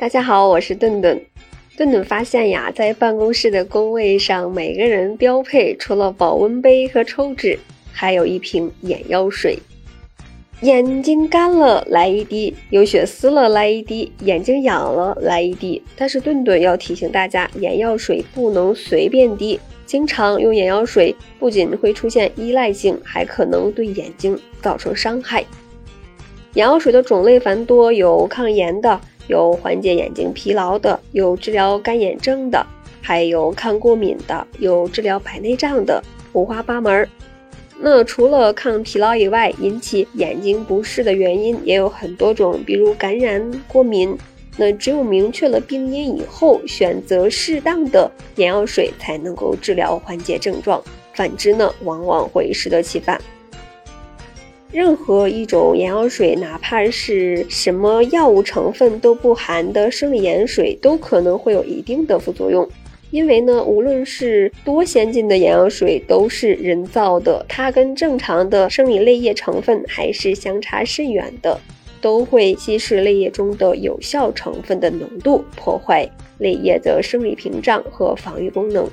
大家好，我是顿顿。顿顿发现呀，在办公室的工位上，每个人标配除了保温杯和抽纸，还有一瓶眼药水。眼睛干了来一滴，有血丝了来一滴，眼睛痒了来一滴。但是顿顿要提醒大家，眼药水不能随便滴。经常用眼药水，不仅会出现依赖性，还可能对眼睛造成伤害。眼药水的种类繁多，有抗炎的。有缓解眼睛疲劳的，有治疗干眼症的，还有抗过敏的，有治疗白内障的，五花八门。那除了抗疲劳以外，引起眼睛不适的原因也有很多种，比如感染、过敏。那只有明确了病因以后，选择适当的眼药水才能够治疗缓解症状，反之呢，往往会适得其反。任何一种眼药水，哪怕是什么药物成分都不含的生理盐水，都可能会有一定的副作用。因为呢，无论是多先进的眼药水，都是人造的，它跟正常的生理泪液成分还是相差甚远的，都会稀释泪液中的有效成分的浓度，破坏泪液的生理屏障和防御功能。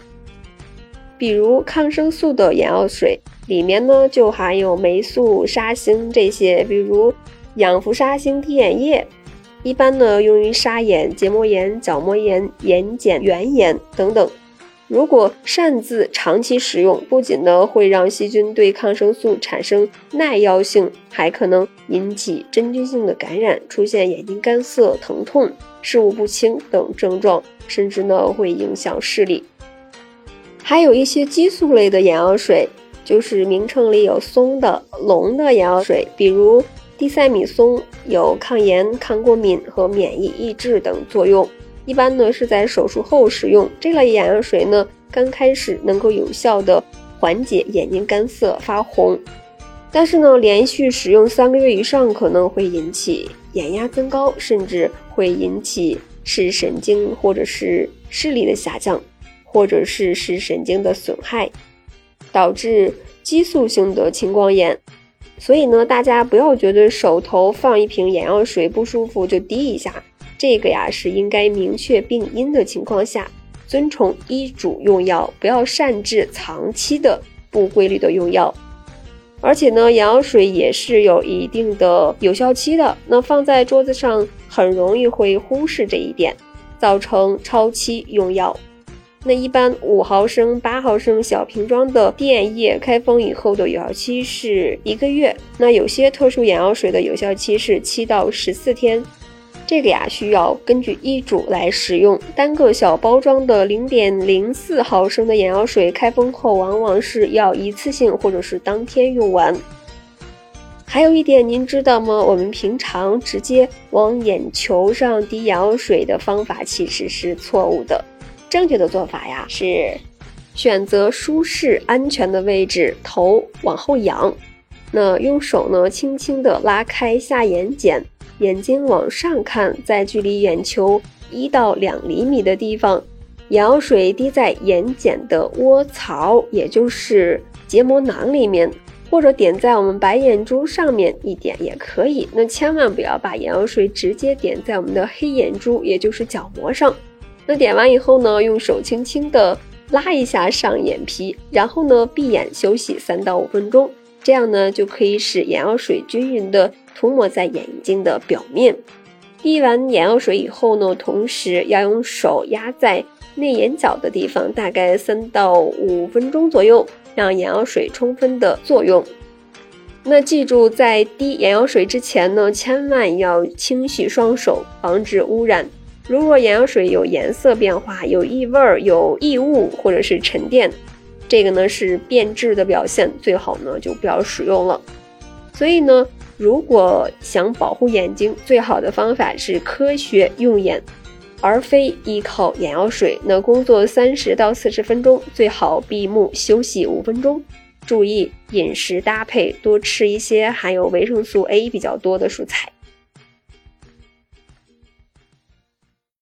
比如抗生素的眼药水。里面呢就含有霉素、沙星这些，比如氧氟沙星滴眼液，一般呢用于沙眼、结膜炎、角膜炎、眼睑缘炎等等。如果擅自长期使用，不仅呢会让细菌对抗生素产生耐药性，还可能引起真菌性的感染，出现眼睛干涩、疼痛、视物不清等症状，甚至呢会影响视力。还有一些激素类的眼药水。就是名称里有松的龙的眼药水，比如地塞米松，有抗炎、抗过敏和免疫抑制等作用。一般呢是在手术后使用这类眼药水呢，刚开始能够有效的缓解眼睛干涩发红，但是呢连续使用三个月以上可能会引起眼压增高，甚至会引起视神经或者是视力的下降，或者是视神经的损害。导致激素性的青光眼，所以呢，大家不要觉得手头放一瓶眼药水不舒服就滴一下，这个呀是应该明确病因的情况下，遵从医嘱用药，不要擅自长期的不规律的用药。而且呢，眼药水也是有一定的有效期的，那放在桌子上很容易会忽视这一点，造成超期用药。那一般五毫升、八毫升小瓶装的滴眼液开封以后的有效期是一个月。那有些特殊眼药水的有效期是七到十四天。这个呀需要根据医嘱来使用。单个小包装的零点零四毫升的眼药水开封后，往往是要一次性或者是当天用完。还有一点您知道吗？我们平常直接往眼球上滴眼药水的方法其实是错误的。正确的做法呀是选择舒适安全的位置，头往后仰，那用手呢轻轻的拉开下眼睑，眼睛往上看，在距离眼球一到两厘米的地方，眼药水滴在眼睑的窝槽，也就是结膜囊里面，或者点在我们白眼珠上面一点也可以。那千万不要把眼药水直接点在我们的黑眼珠，也就是角膜上。那点完以后呢，用手轻轻的拉一下上眼皮，然后呢闭眼休息三到五分钟，这样呢就可以使眼药水均匀的涂抹在眼睛的表面。滴完眼药水以后呢，同时要用手压在内眼角的地方，大概三到五分钟左右，让眼药水充分的作用。那记住，在滴眼药水之前呢，千万要清洗双手，防止污染。如果眼药水有颜色变化、有异味、有异物或者是沉淀，这个呢是变质的表现，最好呢就不要使用了。所以呢，如果想保护眼睛，最好的方法是科学用眼，而非依靠眼药水。那工作三十到四十分钟，最好闭目休息五分钟，注意饮食搭配，多吃一些含有维生素 A 比较多的蔬菜。